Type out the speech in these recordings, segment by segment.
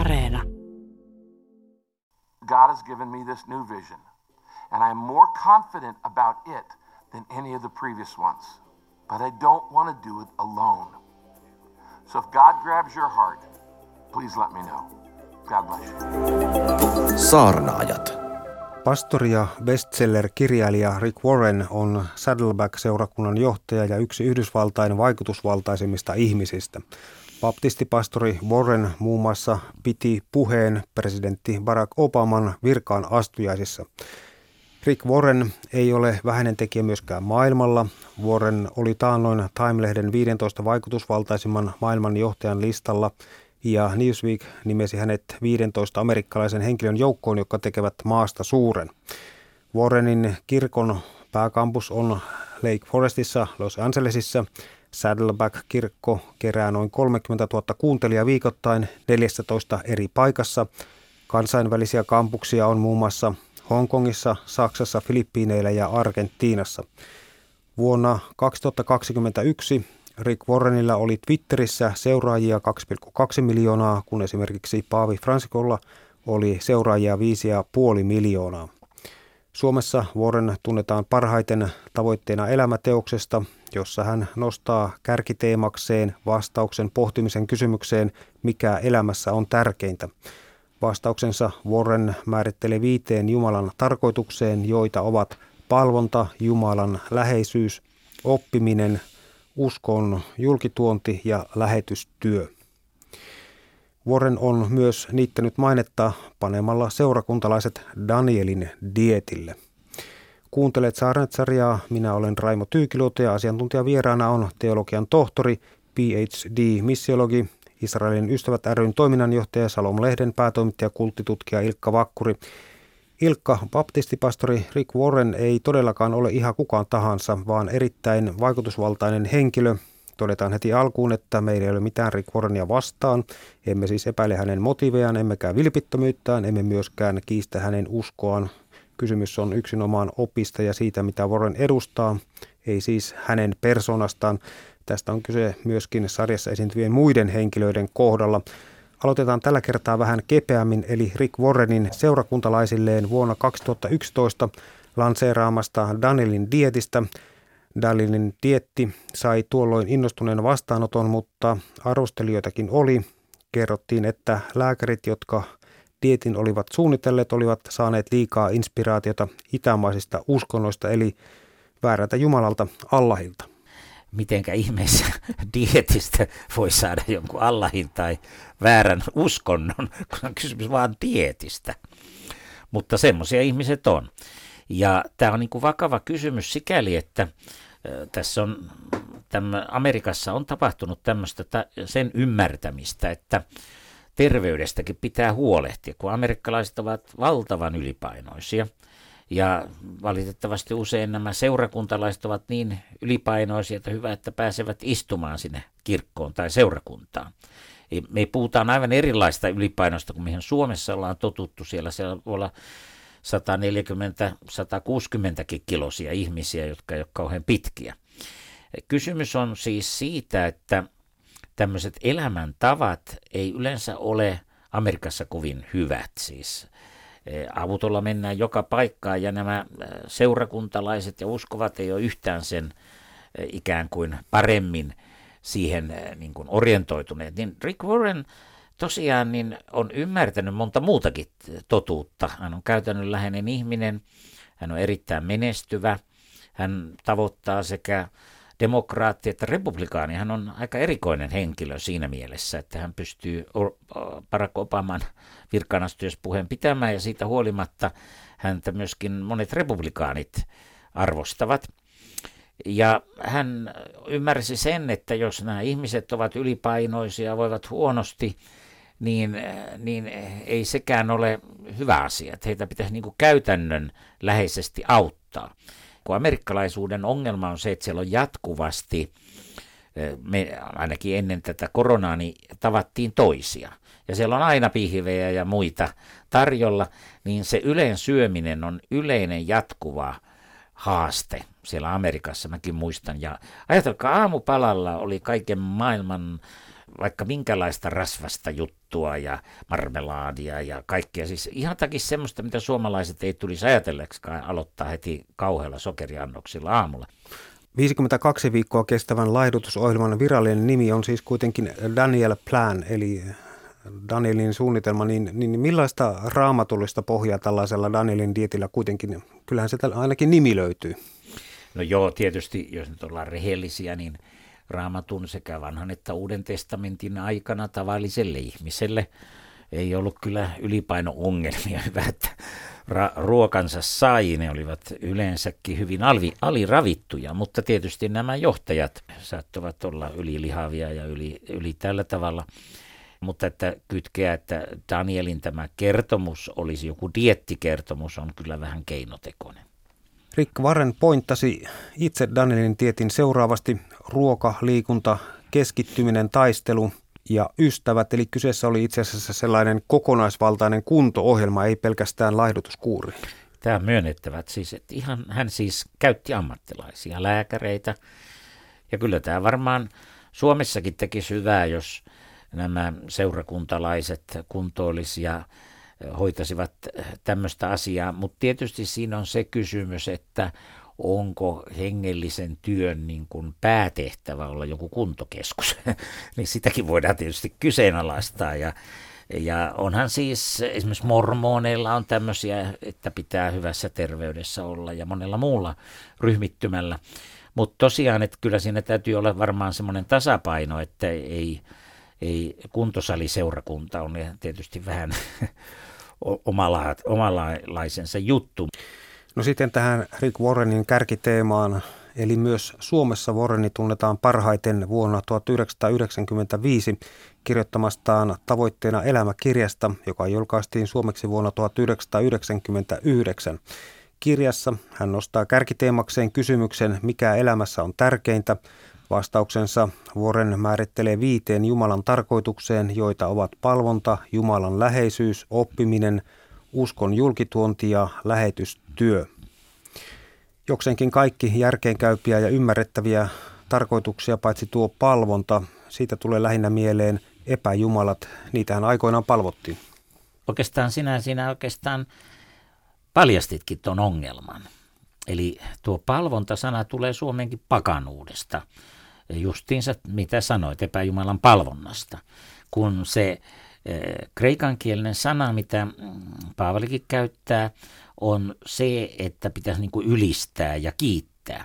Areena. God has given me this new vision, and I'm more confident about it than any of the previous ones. But I don't want to do it alone. So if God grabs your heart, please let me know. God bless you. Saarnaajat. Pastori ja bestseller-kirjailija Rick Warren on Saddleback-seurakunnan johtaja ja yksi Yhdysvaltain vaikutusvaltaisimmista ihmisistä. Baptistipastori Warren muun muassa piti puheen presidentti Barack Obaman virkaan astujaisissa. Rick Warren ei ole vähäinen tekijä myöskään maailmalla. Warren oli taannoin Time-lehden 15 vaikutusvaltaisimman maailman johtajan listalla ja Newsweek nimesi hänet 15 amerikkalaisen henkilön joukkoon, jotka tekevät maasta suuren. Warrenin kirkon pääkampus on Lake Forestissa Los Angelesissa. Saddleback-kirkko kerää noin 30 000 kuuntelijaa viikoittain 14 eri paikassa. Kansainvälisiä kampuksia on muun muassa Hongkongissa, Saksassa, Filippiineillä ja Argentiinassa. Vuonna 2021 Rick Warrenilla oli Twitterissä seuraajia 2,2 miljoonaa, kun esimerkiksi Paavi Fransikolla oli seuraajia 5,5 miljoonaa. Suomessa Warren tunnetaan parhaiten tavoitteena elämäteoksesta, jossa hän nostaa kärkiteemakseen vastauksen pohtimisen kysymykseen, mikä elämässä on tärkeintä. Vastauksensa Warren määrittelee viiteen Jumalan tarkoitukseen, joita ovat palvonta, Jumalan läheisyys, oppiminen, uskon julkituonti ja lähetystyö. Warren on myös niittänyt mainetta panemalla seurakuntalaiset Danielin dietille. Kuuntelet Saarnet-sarjaa. Minä olen Raimo Tyykiluoto ja asiantuntijavieraana on teologian tohtori, PhD-missiologi, Israelin ystävät ryn toiminnanjohtaja Salom-lehden päätoimittaja kulttitutkija Ilkka Vakkuri. Ilkka, baptistipastori Rick Warren ei todellakaan ole ihan kukaan tahansa, vaan erittäin vaikutusvaltainen henkilö. Todetaan heti alkuun, että meillä ei ole mitään Rick Warrenia vastaan. Emme siis epäile hänen motiivejaan, emmekä vilpittömyyttään, emme myöskään kiistä hänen uskoaan. Kysymys on yksinomaan opista ja siitä, mitä Warren edustaa, ei siis hänen persoonastaan. Tästä on kyse myöskin sarjassa esiintyvien muiden henkilöiden kohdalla. Aloitetaan tällä kertaa vähän kepeämmin, eli Rick Warrenin seurakuntalaisilleen vuonna 2011 lanseeraamasta Danielin dietistä. Danielin dietti sai tuolloin innostuneen vastaanoton, mutta arvostelijoitakin oli. Kerrottiin, että lääkärit, jotka dietin olivat suunnitelleet, olivat saaneet liikaa inspiraatiota itämaisista uskonnoista, eli väärältä Jumalalta Allahilta mitenkä ihmeessä dietistä voi saada jonkun Allahin tai väärän uskonnon, kun on kysymys vaan dietistä. Mutta semmoisia ihmiset on. Ja tämä on niin kuin vakava kysymys sikäli, että tässä on, tämä, Amerikassa on tapahtunut tämmöistä sen ymmärtämistä, että terveydestäkin pitää huolehtia, kun amerikkalaiset ovat valtavan ylipainoisia – ja valitettavasti usein nämä seurakuntalaiset ovat niin ylipainoisia, että hyvä, että pääsevät istumaan sinne kirkkoon tai seurakuntaan. Me puhutaan aivan erilaista ylipainosta kuin mihin Suomessa ollaan totuttu. Siellä, siellä voi olla 140-160 kilosia ihmisiä, jotka eivät ole kauhean pitkiä. Kysymys on siis siitä, että tämmöiset elämäntavat ei yleensä ole Amerikassa kovin hyvät. Siis Eh, avutolla mennään joka paikkaan ja nämä eh, seurakuntalaiset ja uskovat ei ole yhtään sen eh, ikään kuin paremmin siihen niin kuin orientoituneet. Niin Rick Warren tosiaan niin on ymmärtänyt monta muutakin totuutta. Hän on käytännönläheinen ihminen, hän on erittäin menestyvä, hän tavoittaa sekä demokraatti että republikaani. Hän on aika erikoinen henkilö siinä mielessä, että hän pystyy Barack Obaman virkaanastujaispuheen pitämään ja siitä huolimatta häntä myöskin monet republikaanit arvostavat. Ja hän ymmärsi sen, että jos nämä ihmiset ovat ylipainoisia, voivat huonosti, niin, niin ei sekään ole hyvä asia. Että heitä pitäisi niin kuin käytännön läheisesti auttaa kun amerikkalaisuuden ongelma on se, että siellä on jatkuvasti, eh, me ainakin ennen tätä koronaa, niin tavattiin toisia. Ja siellä on aina pihvejä ja muita tarjolla, niin se yleen syöminen on yleinen jatkuva haaste siellä Amerikassa, mäkin muistan. Ja ajatelkaa, aamupalalla oli kaiken maailman vaikka minkälaista rasvasta juttua ja marmelaadia ja kaikkea. Siis ihan takia semmoista, mitä suomalaiset ei tulisi ajatelleksikaan aloittaa heti kauhealla sokeriannoksilla aamulla. 52 viikkoa kestävän laihdutusohjelman virallinen nimi on siis kuitenkin Daniel Plan, eli Danielin suunnitelma, niin, niin millaista raamatullista pohjaa tällaisella Danielin dietillä kuitenkin, kyllähän se ainakin nimi löytyy. No joo, tietysti jos nyt ollaan rehellisiä, niin raamatun sekä vanhan että uuden testamentin aikana tavalliselle ihmiselle ei ollut kyllä ylipaino-ongelmia. Hyvä, että ra- ruokansa sai, ne olivat yleensäkin hyvin alvi, aliravittuja, mutta tietysti nämä johtajat saattavat olla ylilihavia ja yli, yli tällä tavalla. Mutta että kytkeä, että Danielin tämä kertomus olisi joku diettikertomus, on kyllä vähän keinotekoinen. Rick Warren pointtasi itse Danielin tietin seuraavasti ruoka, liikunta, keskittyminen, taistelu ja ystävät. Eli kyseessä oli itse asiassa sellainen kokonaisvaltainen kunto-ohjelma, ei pelkästään laihdutuskuuri. Tämä on myönnettävä, siis, että ihan, hän siis käytti ammattilaisia, lääkäreitä. Ja kyllä tämä varmaan Suomessakin tekisi hyvää, jos nämä seurakuntalaiset kuntoilisi ja hoitaisivat tämmöistä asiaa, mutta tietysti siinä on se kysymys, että onko hengellisen työn niin kuin päätehtävä olla joku kuntokeskus, niin sitäkin voidaan tietysti kyseenalaistaa. Ja ja onhan siis esimerkiksi mormoneilla on tämmöisiä, että pitää hyvässä terveydessä olla ja monella muulla ryhmittymällä. Mutta tosiaan, että kyllä siinä täytyy olla varmaan semmoinen tasapaino, että ei, ei kuntosaliseurakunta on tietysti vähän omala, omalaisensa juttu. No sitten tähän Rick Warrenin kärkiteemaan, eli myös Suomessa Warreni tunnetaan parhaiten vuonna 1995 kirjoittamastaan tavoitteena elämäkirjasta, joka julkaistiin suomeksi vuonna 1999. Kirjassa hän nostaa kärkiteemakseen kysymyksen, mikä elämässä on tärkeintä, Vastauksensa Warren määrittelee viiteen Jumalan tarkoitukseen, joita ovat palvonta, Jumalan läheisyys, oppiminen, uskon julkituonti ja lähetystyö. Jokseenkin kaikki järkeenkäypiä ja ymmärrettäviä tarkoituksia, paitsi tuo palvonta, siitä tulee lähinnä mieleen epäjumalat. Niitähän aikoinaan palvottiin. Oikeastaan sinä sinä oikeastaan paljastitkin tuon ongelman. Eli tuo palvontasana tulee Suomenkin pakanuudesta justiinsa mitä sanoit epäjumalan palvonnasta, kun se eh, kreikankielinen sana, mitä mm, Paavalikin käyttää, on se, että pitäisi niin kuin ylistää ja kiittää.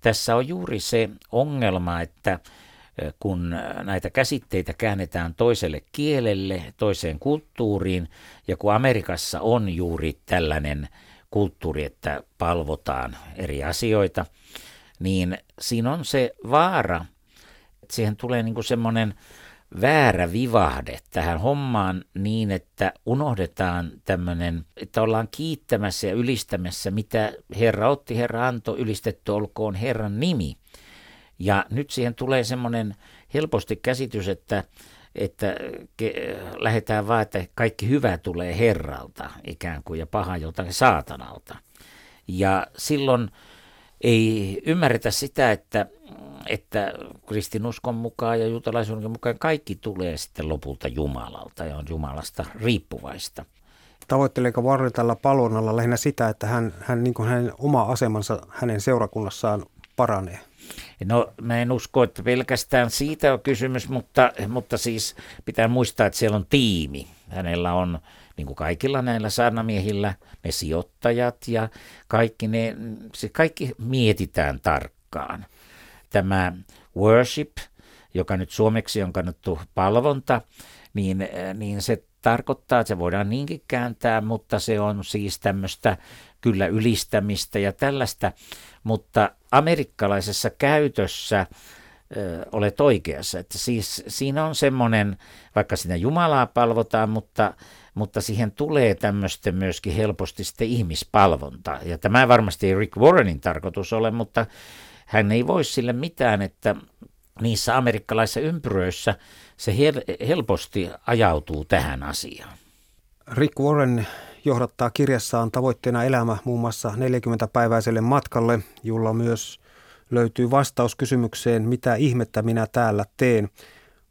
Tässä on juuri se ongelma, että eh, kun näitä käsitteitä käännetään toiselle kielelle, toiseen kulttuuriin, ja kun Amerikassa on juuri tällainen kulttuuri, että palvotaan eri asioita, niin siinä on se vaara, että siihen tulee niin semmoinen väärä vivahde tähän hommaan niin, että unohdetaan tämmöinen, että ollaan kiittämässä ja ylistämässä, mitä Herra otti, Herra antoi, ylistetty olkoon Herran nimi. Ja nyt siihen tulee semmoinen helposti käsitys, että, että ke, lähdetään vaan, että kaikki hyvä tulee Herralta ikään kuin ja paha joltakin saatanalta. Ja silloin ei ymmärretä sitä, että, että kristinuskon mukaan ja juutalaisuuden mukaan kaikki tulee sitten lopulta Jumalalta ja on Jumalasta riippuvaista. Tavoitteleeko Varri tällä palonnalla lähinnä sitä, että hän, hän niin hänen oma asemansa hänen seurakunnassaan paranee? No mä en usko, että pelkästään siitä on kysymys, mutta, mutta siis pitää muistaa, että siellä on tiimi. Hänellä on niin kuin kaikilla näillä saarnamiehillä, ne sijoittajat ja kaikki ne, se kaikki mietitään tarkkaan. Tämä worship, joka nyt suomeksi on kannattu palvonta, niin, niin se tarkoittaa, että se voidaan niinkin kääntää, mutta se on siis tämmöistä kyllä ylistämistä ja tällaista, mutta amerikkalaisessa käytössä ö, olet oikeassa, että siis siinä on semmoinen, vaikka siinä Jumalaa palvotaan, mutta mutta siihen tulee tämmöistä myöskin helposti sitten ihmispalvonta. Ja tämä varmasti ei Rick Warrenin tarkoitus ole, mutta hän ei voi sille mitään, että niissä amerikkalaisissa ympyröissä se helposti ajautuu tähän asiaan. Rick Warren johdattaa kirjassaan tavoitteena elämä muun muassa 40-päiväiselle matkalle, jolla myös löytyy vastaus kysymykseen, mitä ihmettä minä täällä teen.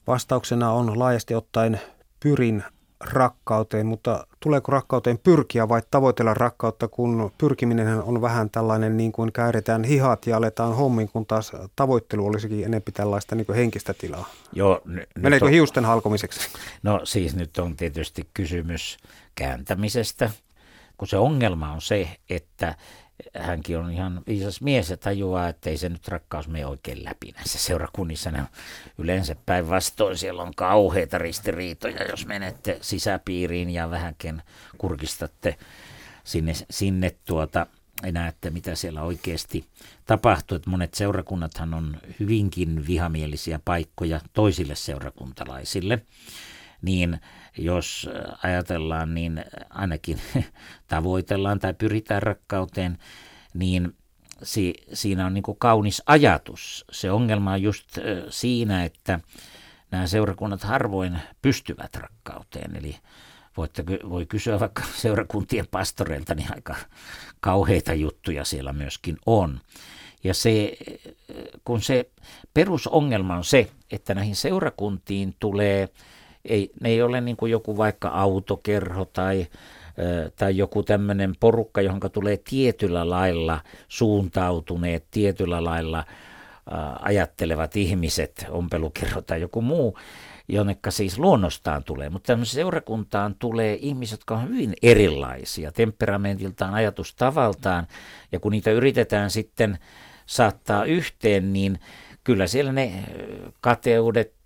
Vastauksena on laajasti ottaen pyrin rakkauteen, mutta tuleeko rakkauteen pyrkiä vai tavoitella rakkautta, kun pyrkiminen on vähän tällainen niin kuin kääritään hihat ja aletaan hommin, kun taas tavoittelu olisikin enempi tällaista niin kuin henkistä tilaa. Joo, n- Meneekö on, hiusten halkomiseksi? No siis nyt on tietysti kysymys kääntämisestä, kun se ongelma on se, että hänkin on ihan viisas mies ja tajuaa, että ei se nyt rakkaus mene oikein läpi näissä seurakunnissa. Ne on yleensä päinvastoin, siellä on kauheita ristiriitoja, jos menette sisäpiiriin ja vähänkin kurkistatte sinne, sinne tuota, ja näette, mitä siellä oikeasti tapahtuu. Että monet seurakunnathan on hyvinkin vihamielisiä paikkoja toisille seurakuntalaisille. Niin jos ajatellaan, niin ainakin tavoitellaan tai pyritään rakkauteen, niin si, siinä on niin kuin kaunis ajatus. Se ongelma on just siinä, että nämä seurakunnat harvoin pystyvät rakkauteen. Eli voitte, voi kysyä vaikka seurakuntien pastoreilta, niin aika kauheita juttuja siellä myöskin on. Ja se, kun se perusongelma on se, että näihin seurakuntiin tulee ei, ne ei ole niin kuin joku vaikka autokerho tai, tai joku tämmöinen porukka, johon tulee tietyllä lailla suuntautuneet, tietyllä lailla ajattelevat ihmiset, ompelukerho tai joku muu, jonnekka siis luonnostaan tulee. Mutta tämmöiseen seurakuntaan tulee ihmiset, jotka on hyvin erilaisia temperamentiltaan, ajatustavaltaan, ja kun niitä yritetään sitten saattaa yhteen, niin kyllä siellä ne kateudet,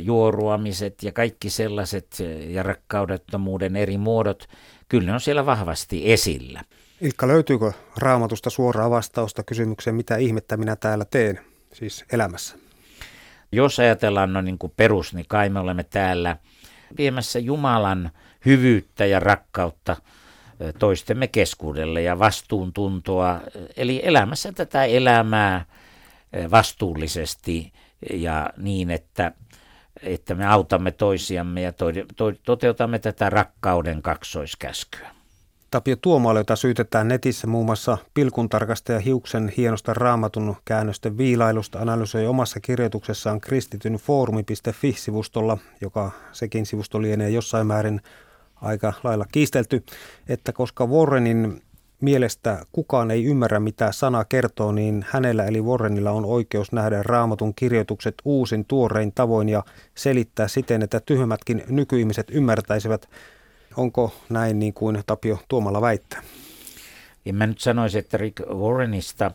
juoruamiset ja kaikki sellaiset ja rakkaudettomuuden eri muodot, kyllä ne on siellä vahvasti esillä. Ilkka, löytyykö raamatusta suoraa vastausta kysymykseen, mitä ihmettä minä täällä teen, siis elämässä? Jos ajatellaan no niin kuin perus, niin kai me olemme täällä viemässä Jumalan hyvyyttä ja rakkautta toistemme keskuudelle ja vastuuntuntoa, eli elämässä tätä elämää vastuullisesti ja niin, että että me autamme toisiamme ja to, to, toteutamme tätä rakkauden kaksoiskäskyä. Tapio Tuomaala, jota syytetään netissä muun muassa pilkuntarkastaja Hiuksen hienosta raamatun käännösten viilailusta, analysoi omassa kirjoituksessaan kristityn foorumi.fi-sivustolla, joka sekin sivusto lienee jossain määrin aika lailla kiistelty, että koska Warrenin mielestä kukaan ei ymmärrä, mitä sana kertoo, niin hänellä eli Warrenilla on oikeus nähdä raamatun kirjoitukset uusin tuorein tavoin ja selittää siten, että tyhmätkin nykyihmiset ymmärtäisivät. Onko näin niin kuin Tapio Tuomalla väittää? En mä nyt sanoisi, että Rick Warrenista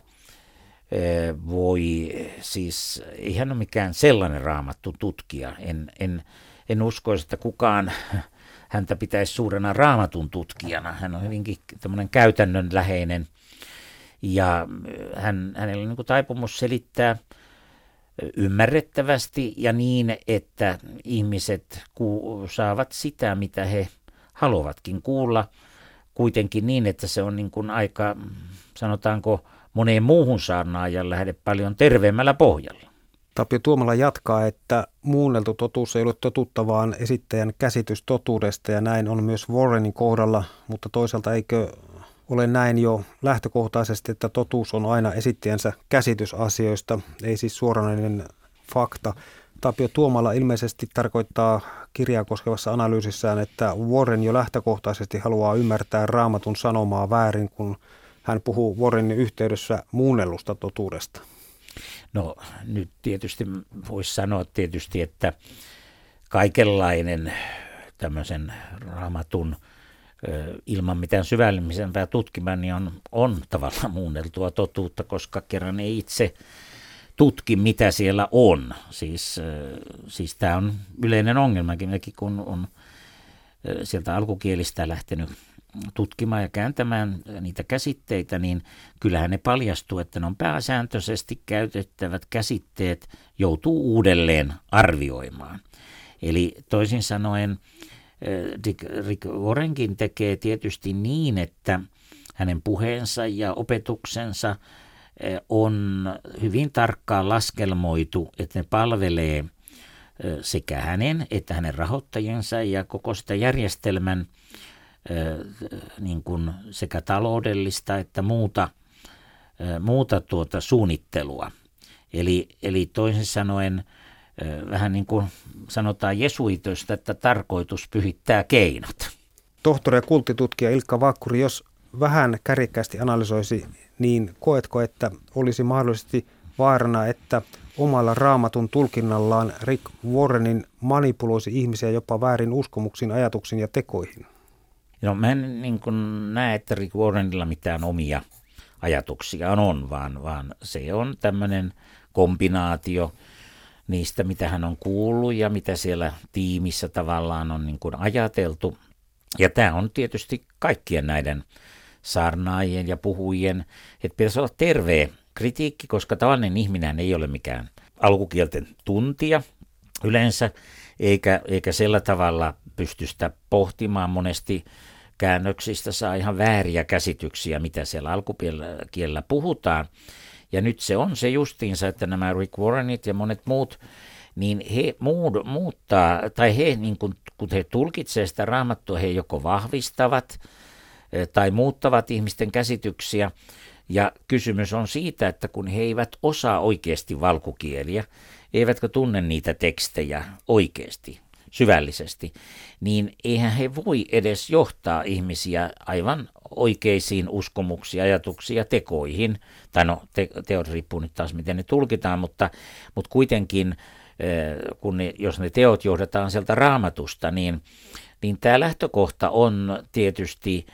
eh, voi, siis ei hän ole mikään sellainen raamattu tutkija. En, en, en uskoisi, että kukaan häntä pitäisi suurena raamatun tutkijana. Hän on hyvinkin tämmöinen käytännönläheinen ja hän, hänellä on niin taipumus selittää ymmärrettävästi ja niin, että ihmiset ku- saavat sitä, mitä he haluavatkin kuulla, kuitenkin niin, että se on niin kuin aika, sanotaanko, moneen muuhun saarnaajan lähde paljon terveemmällä pohjalla. Tapio Tuomala jatkaa, että muunneltu totuus ei ole totuutta, vaan esittäjän käsitys totuudesta ja näin on myös Warrenin kohdalla, mutta toisaalta eikö ole näin jo lähtökohtaisesti, että totuus on aina esittäjänsä käsitys asioista, ei siis suoranainen fakta. Tapio Tuomala ilmeisesti tarkoittaa kirjaa koskevassa analyysissään, että Warren jo lähtökohtaisesti haluaa ymmärtää raamatun sanomaa väärin, kun hän puhuu Warrenin yhteydessä muunnellusta totuudesta. No nyt tietysti voisi sanoa tietysti, että kaikenlainen tämmöisen raamatun ilman mitään syvällisempää tutkimaan, niin on, on tavallaan muunneltua totuutta, koska kerran ei itse tutki, mitä siellä on. Siis, siis tämä on yleinen ongelmakin, kun on sieltä alkukielistä lähtenyt tutkimaan ja kääntämään niitä käsitteitä, niin kyllähän ne paljastuu, että ne on pääsääntöisesti käytettävät käsitteet joutuu uudelleen arvioimaan. Eli toisin sanoen eh, Rick Warrenkin tekee tietysti niin, että hänen puheensa ja opetuksensa eh, on hyvin tarkkaan laskelmoitu, että ne palvelee eh, sekä hänen että hänen rahoittajiensa ja koko sitä järjestelmän – niin kuin sekä taloudellista että muuta, muuta tuota suunnittelua. Eli, eli toisin sanoen vähän niin kuin sanotaan jesuitoista, että tarkoitus pyhittää keinot. Tohtori ja kulttitutkija Ilkka Vakkuri, jos vähän kärjekkäästi analysoisi, niin koetko, että olisi mahdollisesti vaarana, että omalla raamatun tulkinnallaan Rick Warrenin manipuloisi ihmisiä jopa väärin uskomuksiin, ajatuksiin ja tekoihin? No mä en niin kuin näe, että Rick Warrenilla mitään omia ajatuksia on, vaan, vaan se on tämmöinen kombinaatio niistä, mitä hän on kuullut ja mitä siellä tiimissä tavallaan on niin kuin ajateltu. Ja tämä on tietysti kaikkien näiden saarnaajien ja puhujien, että pitäisi olla terve kritiikki, koska tavallinen ihminen ei ole mikään alkukielten tuntija yleensä, eikä, eikä sillä tavalla pysty sitä pohtimaan monesti käännöksistä saa ihan vääriä käsityksiä, mitä siellä alkukielellä puhutaan. Ja nyt se on se justiinsa, että nämä Rick Warrenit ja monet muut, niin he muud, muuttaa, tai he, niin kun, kun he tulkitsevat sitä raamattua, he joko vahvistavat eh, tai muuttavat ihmisten käsityksiä. Ja kysymys on siitä, että kun he eivät osaa oikeasti valkukieliä, eivätkä tunne niitä tekstejä oikeasti, syvällisesti, niin eihän he voi edes johtaa ihmisiä aivan oikeisiin uskomuksiin, ajatuksiin ja tekoihin. Tai no, te, teot riippuu nyt taas miten ne tulkitaan, mutta, mutta kuitenkin eh, kun ne, jos ne teot johdetaan sieltä raamatusta, niin, niin tämä lähtökohta on tietysti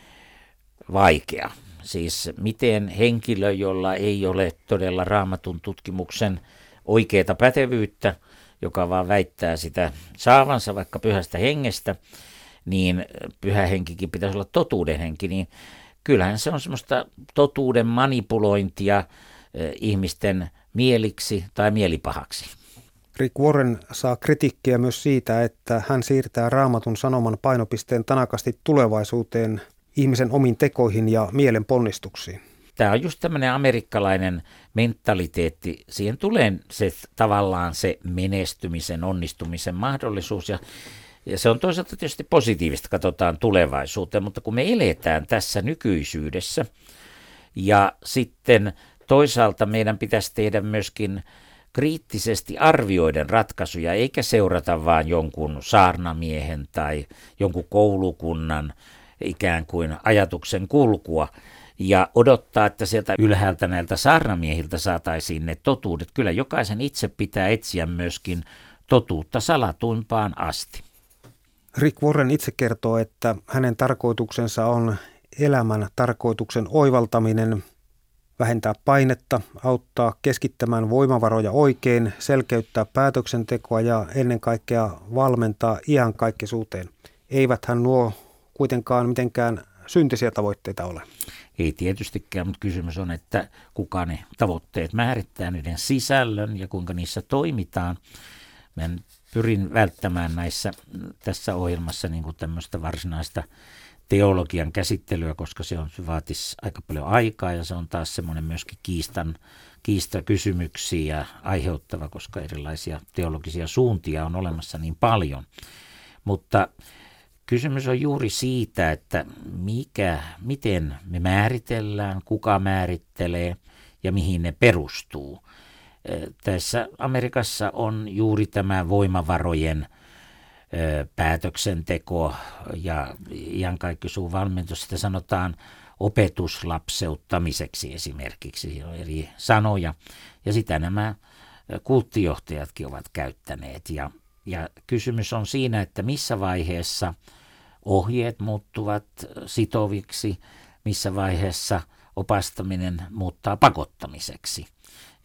vaikea. Siis miten henkilö, jolla ei ole todella raamatun tutkimuksen oikeaa pätevyyttä, joka vaan väittää sitä saavansa vaikka pyhästä hengestä, niin pyhä henkikin pitäisi olla totuuden henki, niin kyllähän se on semmoista totuuden manipulointia eh, ihmisten mieliksi tai mielipahaksi. Rick Warren saa kritiikkiä myös siitä, että hän siirtää raamatun sanoman painopisteen tanakasti tulevaisuuteen ihmisen omiin tekoihin ja mielen ponnistuksiin tämä on just tämmöinen amerikkalainen mentaliteetti. Siihen tulee se tavallaan se menestymisen, onnistumisen mahdollisuus ja ja se on toisaalta tietysti positiivista, katsotaan tulevaisuuteen, mutta kun me eletään tässä nykyisyydessä ja sitten toisaalta meidän pitäisi tehdä myöskin kriittisesti arvioiden ratkaisuja, eikä seurata vain jonkun saarnamiehen tai jonkun koulukunnan ikään kuin ajatuksen kulkua, ja odottaa, että sieltä ylhäältä näiltä saarnamiehiltä saataisiin ne totuudet. Kyllä jokaisen itse pitää etsiä myöskin totuutta salatuimpaan asti. Rick Warren itse kertoo, että hänen tarkoituksensa on elämän tarkoituksen oivaltaminen, vähentää painetta, auttaa keskittämään voimavaroja oikein, selkeyttää päätöksentekoa ja ennen kaikkea valmentaa iankaikkisuuteen. Eiväthän nuo kuitenkaan mitenkään syntisiä tavoitteita ole. Ei tietystikään, mutta kysymys on, että kuka ne tavoitteet määrittää, niiden sisällön ja kuinka niissä toimitaan. Mä pyrin välttämään näissä tässä ohjelmassa niin kuin tämmöistä varsinaista teologian käsittelyä, koska se, on, vaatisi aika paljon aikaa ja se on taas semmoinen myöskin kiistan, kiistakysymyksiä aiheuttava, koska erilaisia teologisia suuntia on olemassa niin paljon. Mutta Kysymys on juuri siitä, että mikä, miten me määritellään, kuka määrittelee ja mihin ne perustuu. Tässä Amerikassa on juuri tämä voimavarojen päätöksenteko ja iankaikkisuun valmentus, sitä sanotaan opetuslapseuttamiseksi esimerkiksi, on eri sanoja, ja sitä nämä kulttijohtajatkin ovat käyttäneet. Ja, ja kysymys on siinä, että missä vaiheessa – ohjeet muuttuvat sitoviksi, missä vaiheessa opastaminen muuttaa pakottamiseksi.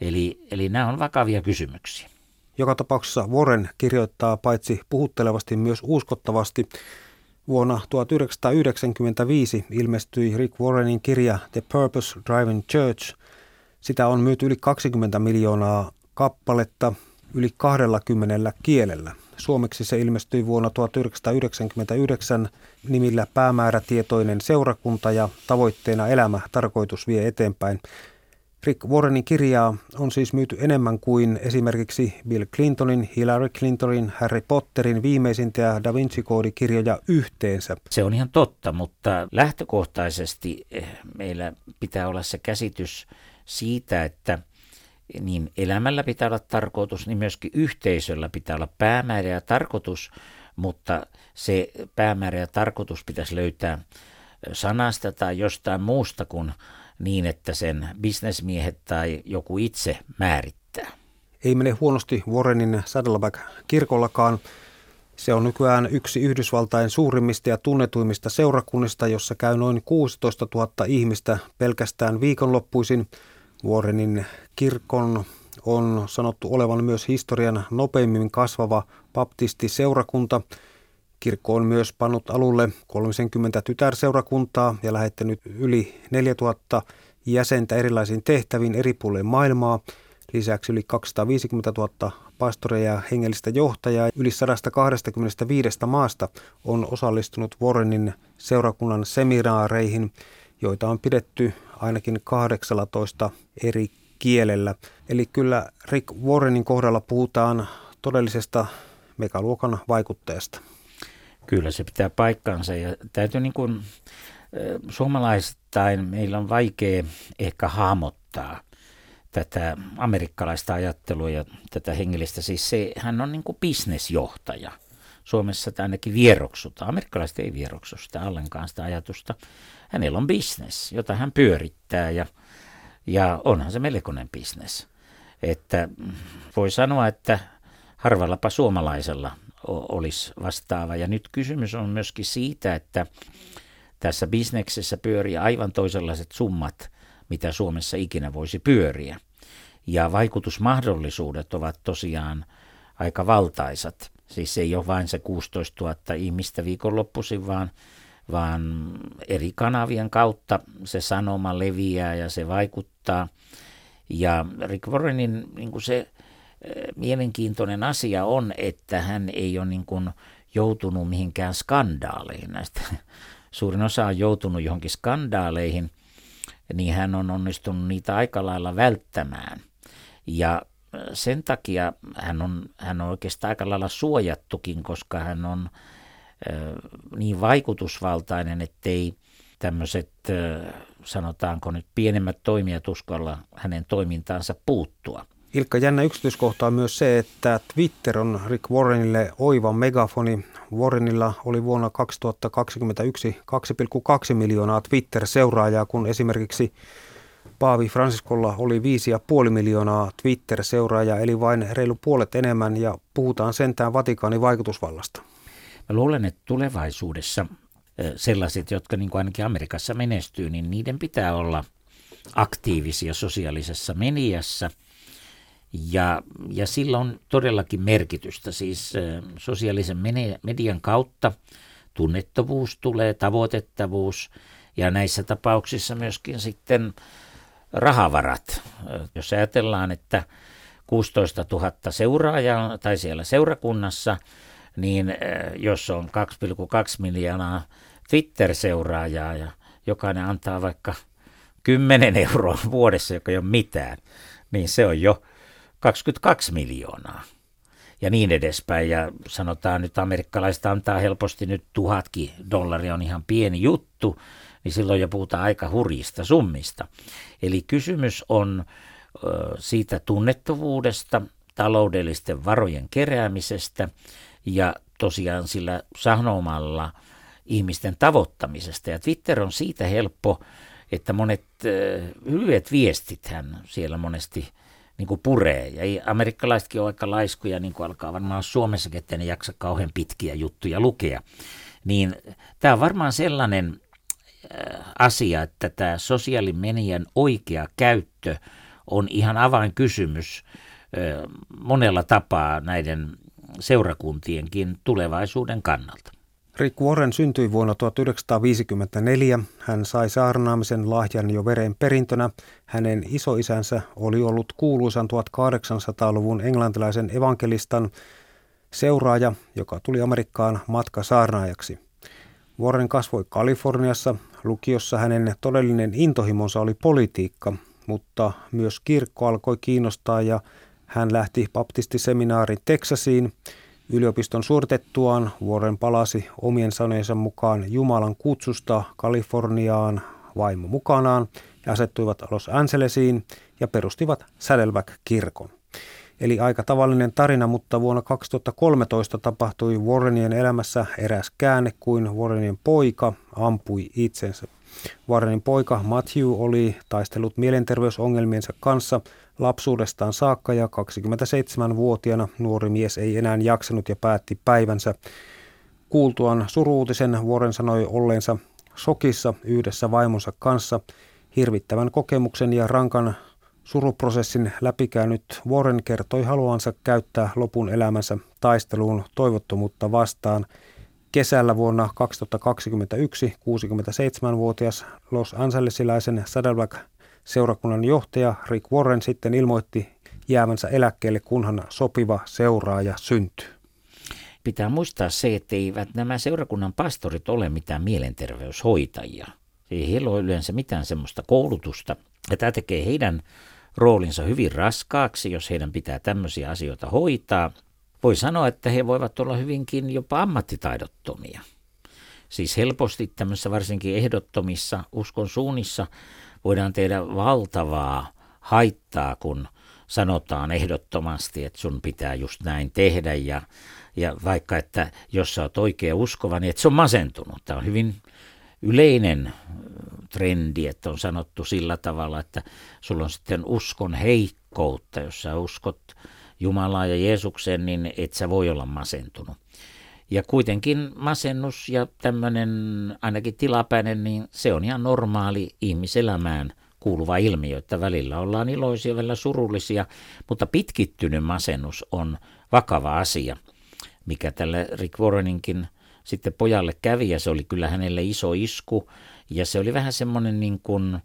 Eli, eli nämä on vakavia kysymyksiä. Joka tapauksessa Warren kirjoittaa paitsi puhuttelevasti myös uskottavasti. Vuonna 1995 ilmestyi Rick Warrenin kirja The Purpose Driving Church. Sitä on myyty yli 20 miljoonaa kappaletta yli 20 kielellä. Suomeksi se ilmestyi vuonna 1999 nimillä Päämäärätietoinen seurakunta ja tavoitteena elämä tarkoitus vie eteenpäin. Rick Warrenin kirjaa on siis myyty enemmän kuin esimerkiksi Bill Clintonin, Hillary Clintonin, Harry Potterin viimeisintä ja Da Vinci-koodikirjoja yhteensä. Se on ihan totta, mutta lähtökohtaisesti eh, meillä pitää olla se käsitys siitä, että niin elämällä pitää olla tarkoitus, niin myöskin yhteisöllä pitää olla päämäärä ja tarkoitus, mutta se päämäärä ja tarkoitus pitäisi löytää sanasta tai jostain muusta kuin niin, että sen bisnesmiehet tai joku itse määrittää. Ei mene huonosti Warrenin Saddleback-kirkollakaan. Se on nykyään yksi Yhdysvaltain suurimmista ja tunnetuimmista seurakunnista, jossa käy noin 16 000 ihmistä pelkästään viikonloppuisin. Warrenin kirkon on sanottu olevan myös historian nopeimmin kasvava baptistiseurakunta. Kirkko on myös pannut alulle 30 tytärseurakuntaa ja lähettänyt yli 4000 jäsentä erilaisiin tehtäviin eri puolille maailmaa. Lisäksi yli 250 000 pastoreja ja hengellistä johtajaa yli 125 maasta on osallistunut Warrenin seurakunnan seminaareihin, joita on pidetty ainakin 18 eri kielellä. Eli kyllä Rick Warrenin kohdalla puhutaan todellisesta megaluokan vaikutteesta. Kyllä se pitää paikkansa ja täytyy niin kuin, suomalaisittain meillä on vaikea ehkä hahmottaa tätä amerikkalaista ajattelua ja tätä hengellistä. Siis se, hän on niin kuin bisnesjohtaja. Suomessa ainakin vieroksutaan. Amerikkalaiset ei vieroksu sitä ollenkaan sitä ajatusta. Hänellä on bisnes, jota hän pyörittää ja, ja onhan se melkoinen bisnes. Että voi sanoa, että harvallapa suomalaisella olisi vastaava. Ja nyt kysymys on myöskin siitä, että tässä bisneksessä pyörii aivan toisenlaiset summat, mitä Suomessa ikinä voisi pyöriä. Ja vaikutusmahdollisuudet ovat tosiaan aika valtaisat. Siis ei ole vain se 16 000 ihmistä viikonloppuisin, vaan, vaan eri kanavien kautta se sanoma leviää ja se vaikuttaa. Ja Rick Warrenin niin kuin se mielenkiintoinen asia on, että hän ei ole niin kuin joutunut mihinkään skandaaleihin. Näistä suurin osa on joutunut johonkin skandaaleihin, niin hän on onnistunut niitä aika lailla välttämään. Ja sen takia hän on, hän on oikeastaan aika lailla suojattukin, koska hän on niin vaikutusvaltainen, ettei tämmöiset, sanotaanko nyt pienemmät toimijat uskalla hänen toimintaansa puuttua. Ilkka, jännä yksityiskohta on myös se, että Twitter on Rick Warrenille oiva megafoni. Warrenilla oli vuonna 2021 2,2 miljoonaa Twitter-seuraajaa, kun esimerkiksi Paavi Fransiskolla oli 5,5 miljoonaa Twitter-seuraajaa, eli vain reilu puolet enemmän, ja puhutaan sentään Vatikaanin vaikutusvallasta. Luulen, että tulevaisuudessa sellaiset, jotka niin kuin ainakin Amerikassa menestyy, niin niiden pitää olla aktiivisia sosiaalisessa mediassa – ja, ja sillä on todellakin merkitystä. Siis sosiaalisen median kautta tunnettavuus tulee, tavoitettavuus ja näissä tapauksissa myöskin sitten rahavarat. Jos ajatellaan, että 16 000 seuraajaa tai siellä seurakunnassa, niin jos on 2,2 miljoonaa Twitter-seuraajaa ja jokainen antaa vaikka 10 euroa vuodessa, joka ei ole mitään, niin se on jo 22 miljoonaa ja niin edespäin. Ja sanotaan nyt amerikkalaiset antaa helposti nyt tuhatkin dollaria on ihan pieni juttu, niin silloin jo puhutaan aika hurjista summista. Eli kysymys on siitä tunnettavuudesta, taloudellisten varojen keräämisestä ja tosiaan sillä sanomalla ihmisten tavoittamisesta. Ja Twitter on siitä helppo, että monet lyhyet viestithän siellä monesti niin kuin puree. Ja amerikkalaisetkin on aika laiskuja, niin kuin alkaa varmaan Suomessakin, että ne jaksa kauhean pitkiä juttuja lukea. Niin tämä on varmaan sellainen äh, asia, että tämä sosiaalimedian oikea käyttö on ihan avainkysymys äh, monella tapaa näiden seurakuntienkin tulevaisuuden kannalta. Rick Warren syntyi vuonna 1954. Hän sai saarnaamisen lahjan jo veren perintönä. Hänen isoisänsä oli ollut kuuluisan 1800-luvun englantilaisen evankelistan seuraaja, joka tuli Amerikkaan matka saarnaajaksi. Warren kasvoi Kaliforniassa. Lukiossa hänen todellinen intohimonsa oli politiikka, mutta myös kirkko alkoi kiinnostaa ja hän lähti baptistiseminaarin Teksasiin – Yliopiston suoritettuaan Warren palasi omien sanojensa mukaan Jumalan kutsusta Kaliforniaan vaimo mukanaan ja asettuivat Los Angelesiin ja perustivat Saddleback-kirkon. Eli aika tavallinen tarina, mutta vuonna 2013 tapahtui Warrenien elämässä eräs käänne, kuin Warrenien poika ampui itsensä. Warrenin poika Matthew oli taistellut mielenterveysongelmiensa kanssa lapsuudestaan saakka ja 27-vuotiaana nuori mies ei enää jaksanut ja päätti päivänsä. Kuultuaan suruutisen Warren sanoi olleensa sokissa yhdessä vaimonsa kanssa. Hirvittävän kokemuksen ja rankan Suruprosessin läpikäynyt Warren kertoi haluansa käyttää lopun elämänsä taisteluun toivottomuutta vastaan. Kesällä vuonna 2021 67-vuotias Los Angelesilaisen Saddleback-seurakunnan johtaja Rick Warren sitten ilmoitti jäävänsä eläkkeelle, kunhan sopiva seuraaja syntyy. Pitää muistaa se, että eivät nämä seurakunnan pastorit ole mitään mielenterveyshoitajia. Ei heillä ole yleensä mitään semmoista koulutusta. Ja tämä tekee heidän roolinsa hyvin raskaaksi, jos heidän pitää tämmöisiä asioita hoitaa. Voi sanoa, että he voivat olla hyvinkin jopa ammattitaidottomia. Siis helposti tämmöisissä varsinkin ehdottomissa uskon suunnissa voidaan tehdä valtavaa haittaa, kun sanotaan ehdottomasti, että sun pitää just näin tehdä ja, ja vaikka, että jos sä oot oikea uskova, niin että se on masentunut. Tämä on hyvin yleinen trendi, että on sanottu sillä tavalla, että sulla on sitten uskon heikkoutta, jos sä uskot Jumalaa ja Jeesukseen, niin et sä voi olla masentunut. Ja kuitenkin masennus ja tämmöinen ainakin tilapäinen, niin se on ihan normaali ihmiselämään kuuluva ilmiö, että välillä ollaan iloisia, välillä surullisia, mutta pitkittynyt masennus on vakava asia, mikä tälle Rick Warreninkin – sitten pojalle kävi ja se oli kyllä hänelle iso isku ja se oli vähän semmoinen niin kuin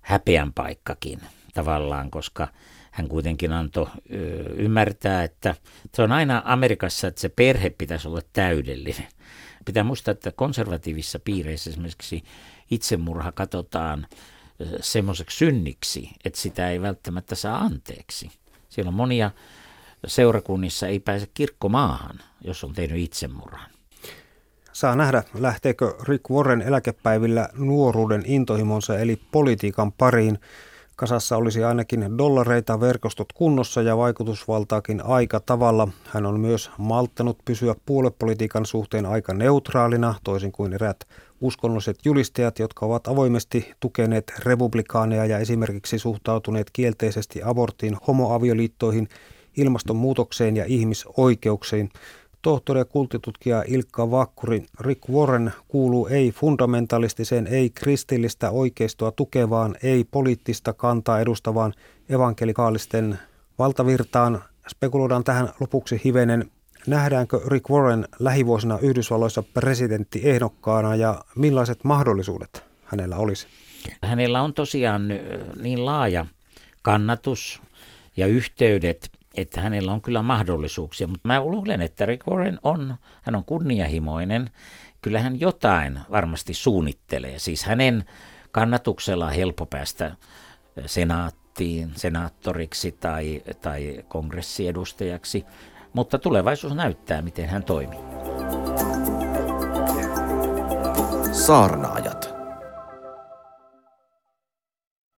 häpeän paikkakin tavallaan, koska hän kuitenkin antoi ymmärtää, että se on aina Amerikassa, että se perhe pitäisi olla täydellinen. Pitää muistaa, että konservatiivissa piireissä esimerkiksi itsemurha katsotaan semmoiseksi synniksi, että sitä ei välttämättä saa anteeksi. Siellä on monia seurakunnissa ei pääse kirkkomaahan, jos on tehnyt itsemurhan. Saa nähdä, lähteekö Rick Warren eläkepäivillä nuoruuden intohimonsa eli politiikan pariin. Kasassa olisi ainakin dollareita, verkostot kunnossa ja vaikutusvaltaakin aika tavalla. Hän on myös malttanut pysyä puolepolitiikan suhteen aika neutraalina, toisin kuin erät uskonnolliset julistajat, jotka ovat avoimesti tukeneet republikaaneja ja esimerkiksi suhtautuneet kielteisesti aborttiin, homoavioliittoihin, ilmastonmuutokseen ja ihmisoikeuksiin. Tohtori ja kultitutkija Ilkka Vakkuri, Rick Warren kuuluu ei fundamentalistiseen, ei kristillistä oikeistoa tukevaan, ei poliittista kantaa edustavaan evankelikaalisten valtavirtaan. Spekuloidaan tähän lopuksi hivenen. Nähdäänkö Rick Warren lähivuosina Yhdysvalloissa presidenttiehdokkaana ja millaiset mahdollisuudet hänellä olisi? Hänellä on tosiaan niin laaja kannatus ja yhteydet että hänellä on kyllä mahdollisuuksia, mutta mä luulen, että Rick Warren on, hän on kunnianhimoinen, kyllä hän jotain varmasti suunnittelee. Siis hänen kannatuksella on helppo päästä senaattiin, senaattoriksi tai, tai kongressiedustajaksi, mutta tulevaisuus näyttää, miten hän toimii. Saarnaajat.